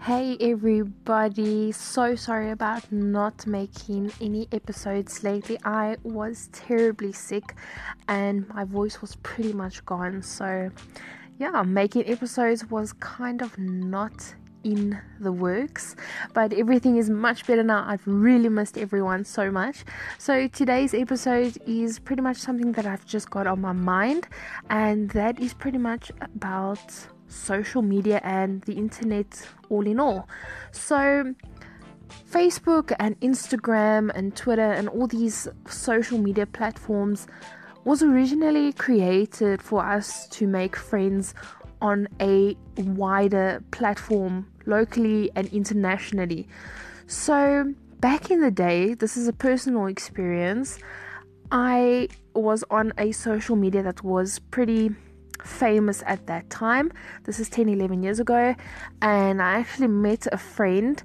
Hey everybody, so sorry about not making any episodes lately. I was terribly sick and my voice was pretty much gone. So, yeah, making episodes was kind of not in the works, but everything is much better now. I've really missed everyone so much. So, today's episode is pretty much something that I've just got on my mind, and that is pretty much about social media and the internet all in all. So, Facebook and Instagram and Twitter and all these social media platforms was originally created for us to make friends on a wider platform locally and internationally. So, back in the day, this is a personal experience. I was on a social media that was pretty famous at that time. This is 10 11 years ago, and I actually met a friend.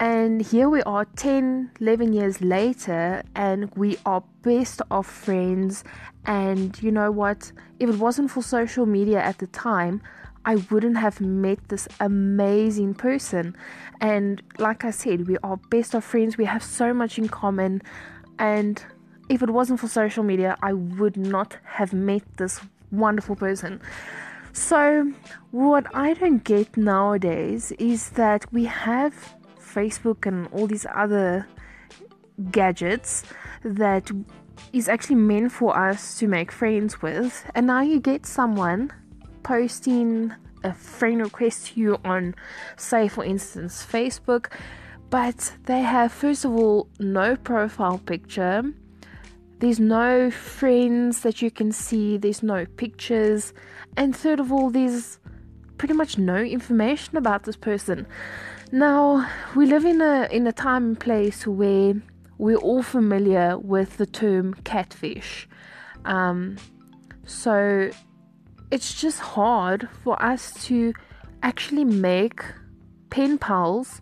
And here we are 10 11 years later, and we are best of friends. And you know what? If it wasn't for social media at the time, I wouldn't have met this amazing person. And like I said, we are best of friends, we have so much in common. And if it wasn't for social media, I would not have met this wonderful person. So, what I don't get nowadays is that we have Facebook and all these other gadgets that is actually meant for us to make friends with, and now you get someone posting a friend request to you on, say, for instance, Facebook, but they have, first of all, no profile picture. There's no friends that you can see, there's no pictures, and third of all, there's pretty much no information about this person. Now, we live in a in a time and place where we're all familiar with the term catfish. Um, so it's just hard for us to actually make pen pals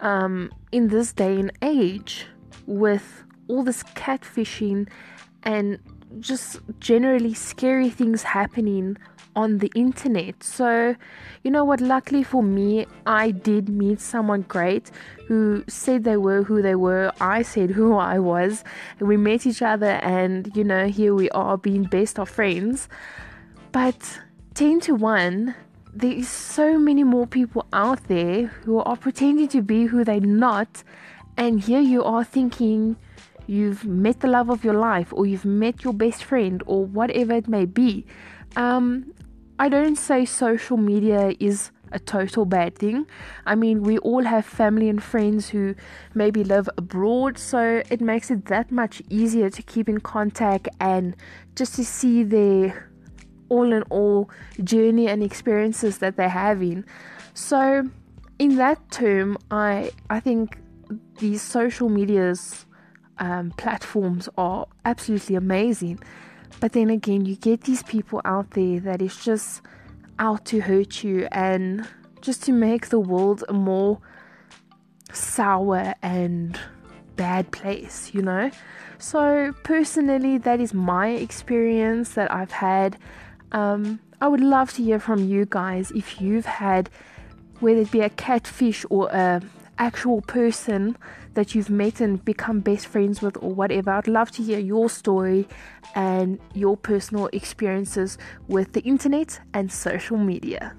um, in this day and age with all this catfishing and just generally scary things happening on the internet. So, you know what? Luckily for me, I did meet someone great who said they were who they were. I said who I was. And we met each other, and you know, here we are being best of friends. But 10 to 1, there is so many more people out there who are pretending to be who they're not. And here you are thinking you've met the love of your life or you've met your best friend or whatever it may be. Um, I don't say social media is a total bad thing. I mean, we all have family and friends who maybe live abroad, so it makes it that much easier to keep in contact and just to see their all in all journey and experiences that they're having. So, in that term, I I think these social medias um, platforms are absolutely amazing. But then again, you get these people out there that is just out to hurt you and just to make the world a more sour and bad place, you know? So, personally, that is my experience that I've had um, I would love to hear from you guys if you've had, whether it be a catfish or a actual person that you've met and become best friends with or whatever. I'd love to hear your story and your personal experiences with the internet and social media.